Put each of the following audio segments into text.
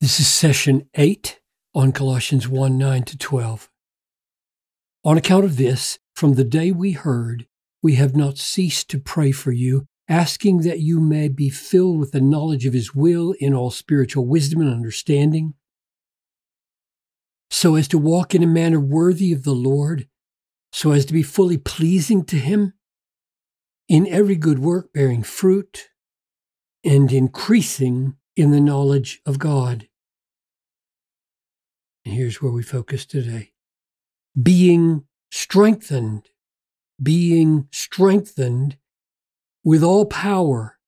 This is session 8 on Colossians 1 9 to 12. On account of this, from the day we heard, we have not ceased to pray for you, asking that you may be filled with the knowledge of His will in all spiritual wisdom and understanding, so as to walk in a manner worthy of the Lord, so as to be fully pleasing to Him, in every good work bearing fruit and increasing in the knowledge of God. And here's where we focus today being strengthened, being strengthened with all power.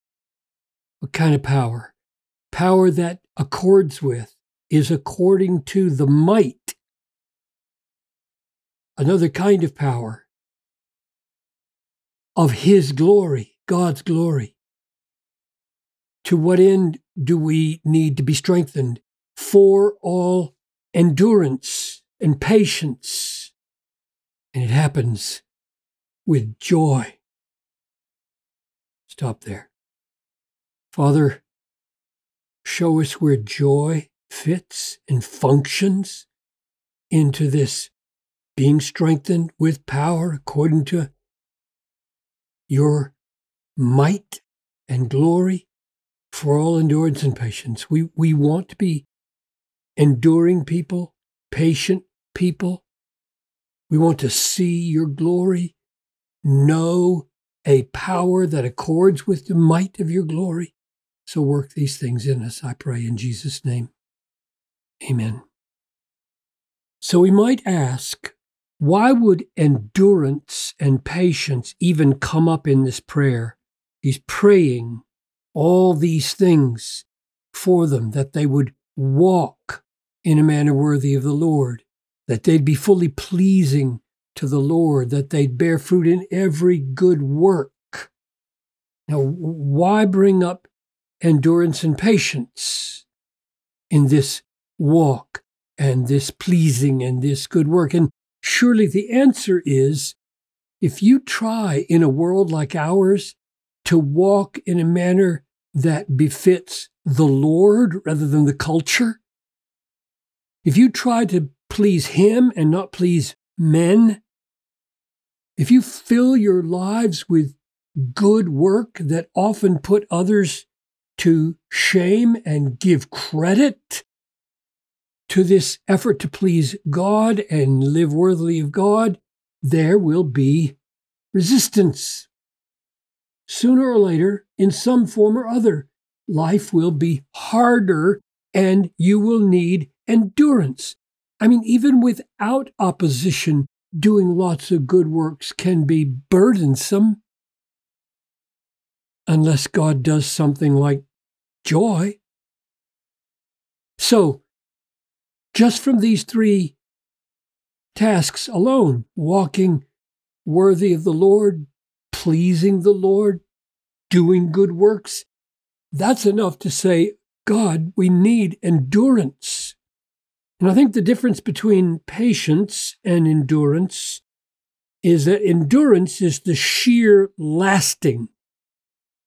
What kind of power? Power that accords with, is according to the might. Another kind of power of His glory, God's glory. To what end do we need to be strengthened? For all endurance and patience. And it happens with joy. Stop there. Father, show us where joy fits and functions into this being strengthened with power according to your might and glory for all endurance and patience. We, we want to be enduring people, patient people. We want to see your glory, know a power that accords with the might of your glory. So work these things in us, I pray, in Jesus' name. Amen. So we might ask, why would endurance and patience even come up in this prayer? He's praying all these things for them, that they would walk in a manner worthy of the Lord, that they'd be fully pleasing to the Lord, that they'd bear fruit in every good work. Now, why bring up endurance and patience in this walk and this pleasing and this good work? And surely the answer is if you try in a world like ours to walk in a manner that befits the Lord rather than the culture, if you try to please Him and not please men, if you fill your lives with good work that often put others to shame and give credit to this effort to please God and live worthily of God, there will be resistance. Sooner or later, in some form or other, life will be harder and you will need endurance. I mean, even without opposition, doing lots of good works can be burdensome unless God does something like joy. So, just from these three tasks alone, walking worthy of the Lord, pleasing the Lord, doing good works, that's enough to say, God, we need endurance. And I think the difference between patience and endurance is that endurance is the sheer lasting.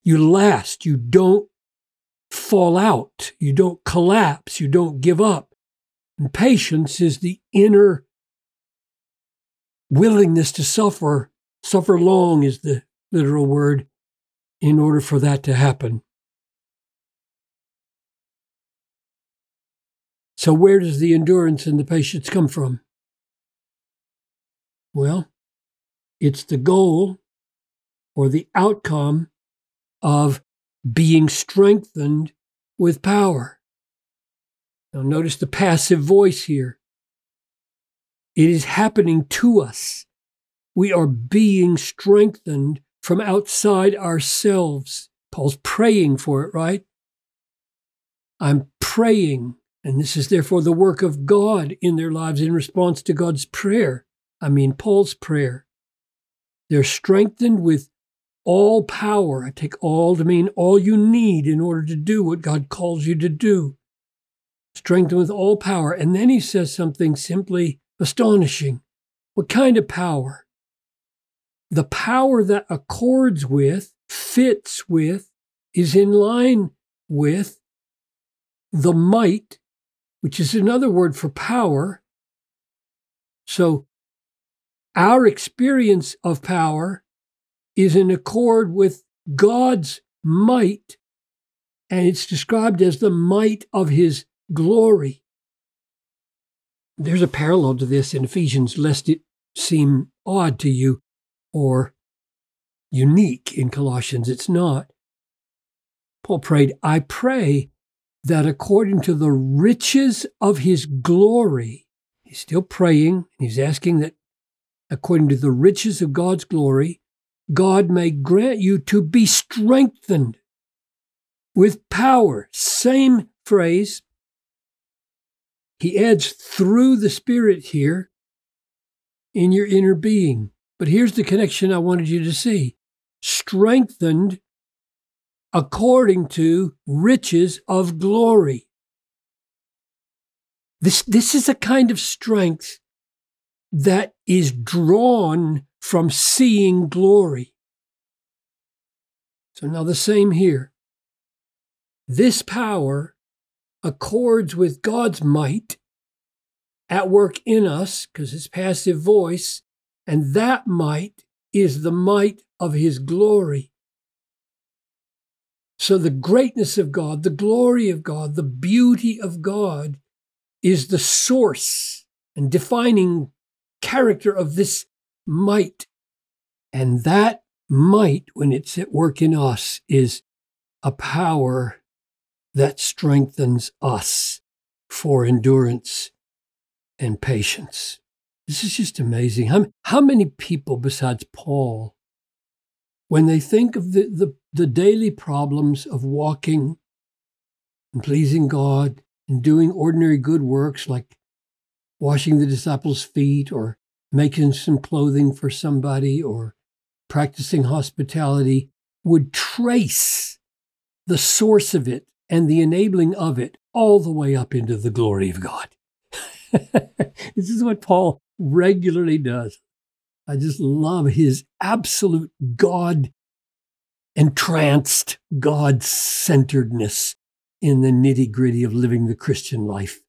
You last, you don't fall out, you don't collapse, you don't give up. And patience is the inner willingness to suffer. Suffer long is the literal word in order for that to happen. So, where does the endurance and the patience come from? Well, it's the goal or the outcome of being strengthened with power. Now, notice the passive voice here. It is happening to us. We are being strengthened from outside ourselves. Paul's praying for it, right? I'm praying and this is therefore the work of God in their lives in response to God's prayer. I mean, Paul's prayer. They're strengthened with all power. I take all to mean all you need in order to do what God calls you to do. Strengthened with all power. And then he says something simply astonishing. What kind of power? The power that accords with, fits with, is in line with the might which is another word for power. So our experience of power is in accord with God's might, and it's described as the might of his glory. There's a parallel to this in Ephesians, lest it seem odd to you or unique in Colossians. It's not. Paul prayed, I pray that according to the riches of his glory, he's still praying, he's asking that according to the riches of God's glory, God may grant you to be strengthened with power. Same phrase. He adds through the Spirit here in your inner being. But here's the connection I wanted you to see strengthened according to riches of glory. This, this is a kind of strength that is drawn from seeing glory. So now the same here. This power accords with God's might at work in us, because it's passive voice, and that might is the might of his glory. So the greatness of God, the glory of God, the beauty of God is the source and defining character of this might. And that might, when it's at work in us, is a power that strengthens us for endurance and patience. This is just amazing. How, how many people besides Paul, when they think of the, the, the daily problems of walking and pleasing God and doing ordinary good works like washing the disciples' feet or making some clothing for somebody or practicing hospitality would trace the source of it and the enabling of it all the way up into the glory of God. this is what Paul regularly does. I just love his absolute God entranced, God centeredness in the nitty gritty of living the Christian life.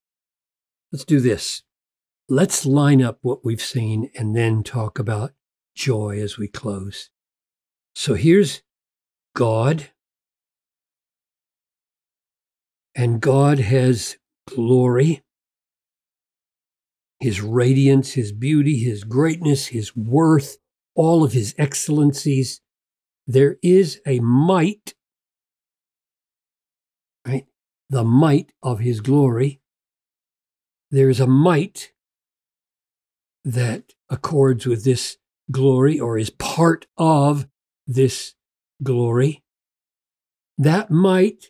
Let's do this. Let's line up what we've seen and then talk about joy as we close. So here's God, and God has glory, His radiance, His beauty, His greatness, His worth, all of His excellencies. There is a might, right? The might of His glory. There is a might that accords with this glory or is part of this glory. That might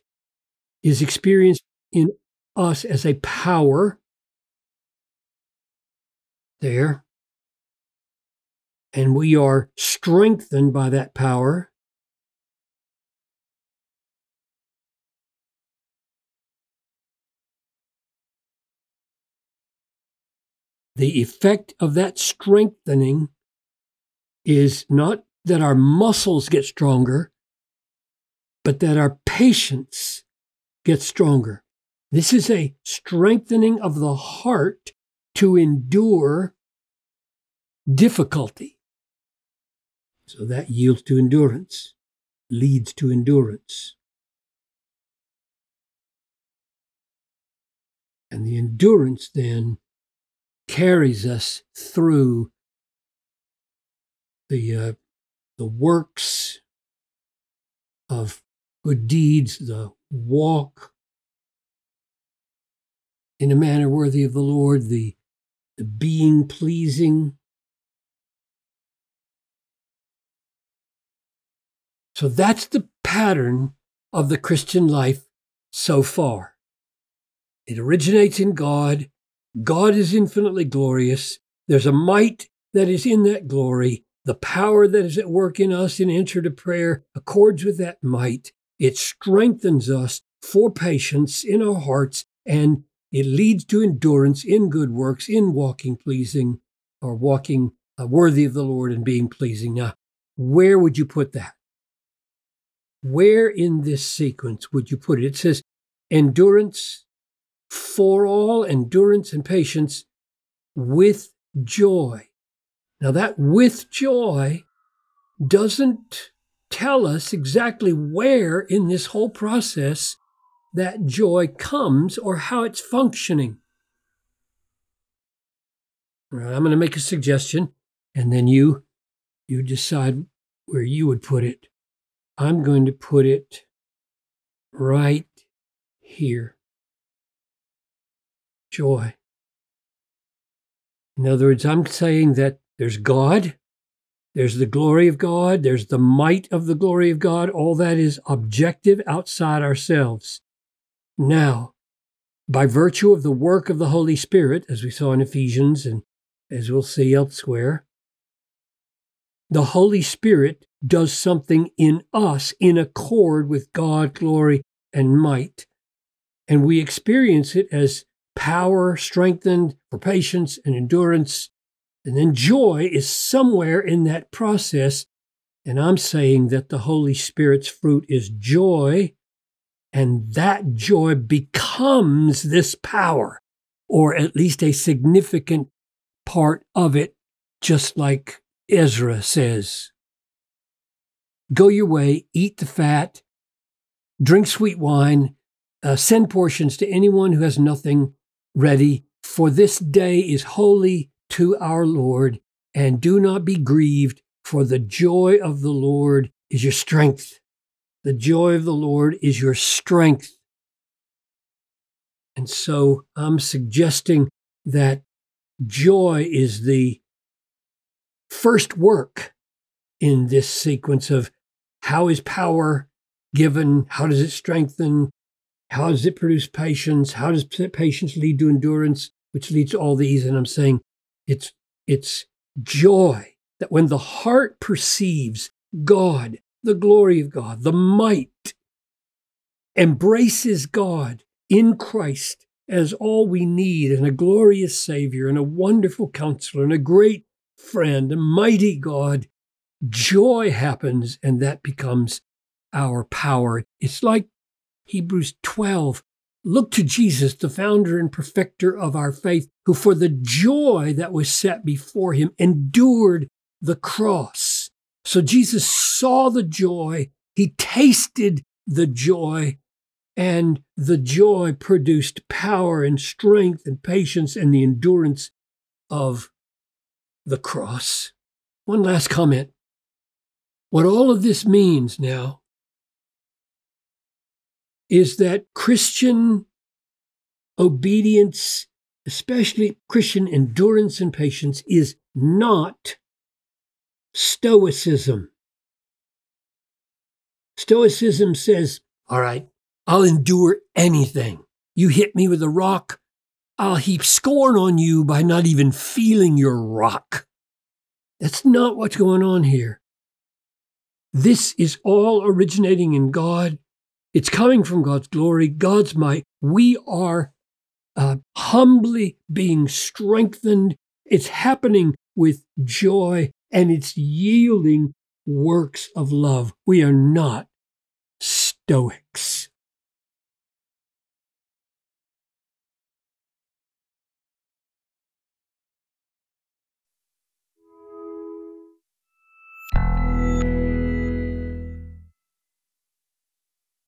is experienced in us as a power there. And we are strengthened by that power. The effect of that strengthening is not that our muscles get stronger, but that our patience gets stronger. This is a strengthening of the heart to endure difficulty. So that yields to endurance, leads to endurance. And the endurance then carries us through the uh, the works of good deeds, the walk in a manner worthy of the Lord, the, the being pleasing. So that's the pattern of the Christian life so far. It originates in God. God is infinitely glorious. There's a might that is in that glory. The power that is at work in us in answer to prayer accords with that might. It strengthens us for patience in our hearts, and it leads to endurance in good works, in walking pleasing or walking uh, worthy of the Lord and being pleasing. Now, where would you put that? Where in this sequence would you put it? It says endurance for all endurance and patience with joy. Now, that with joy doesn't tell us exactly where in this whole process that joy comes or how it's functioning. Right, I'm going to make a suggestion, and then you you decide where you would put it. I'm going to put it right here. Joy. In other words, I'm saying that there's God, there's the glory of God, there's the might of the glory of God. All that is objective outside ourselves. Now, by virtue of the work of the Holy Spirit, as we saw in Ephesians and as we'll see elsewhere, the Holy Spirit does something in us in accord with God, glory, and might. And we experience it as power strengthened for patience and endurance. And then joy is somewhere in that process. And I'm saying that the Holy Spirit's fruit is joy, and that joy becomes this power, or at least a significant part of it, just like Ezra says. Go your way, eat the fat, drink sweet wine, uh, send portions to anyone who has nothing ready, for this day is holy to our Lord, and do not be grieved, for the joy of the Lord is your strength. The joy of the Lord is your strength. And so I'm suggesting that joy is the first work in this sequence of how is power given? How does it strengthen? How does it produce patience? How does patience lead to endurance, which leads to all these? And I'm saying it's, it's joy that when the heart perceives God, the glory of God, the might, embraces God in Christ as all we need and a glorious Savior and a wonderful counselor and a great friend, a mighty God, joy happens and that becomes our power. It's like Hebrews 12. Look to Jesus, the founder and perfecter of our faith, who for the joy that was set before him endured the cross. So Jesus saw the joy, he tasted the joy, and the joy produced power and strength and patience and the endurance of the cross. One last comment. What all of this means now is that Christian obedience, especially Christian endurance and patience, is not Stoicism. Stoicism says, All right, I'll endure anything. You hit me with a rock, I'll heap scorn on you by not even feeling your rock. That's not what's going on here. This is all originating in God. It's coming from God's glory, God's might. We are uh, humbly being strengthened. It's happening with joy and it's yielding works of love. We are not Stoics.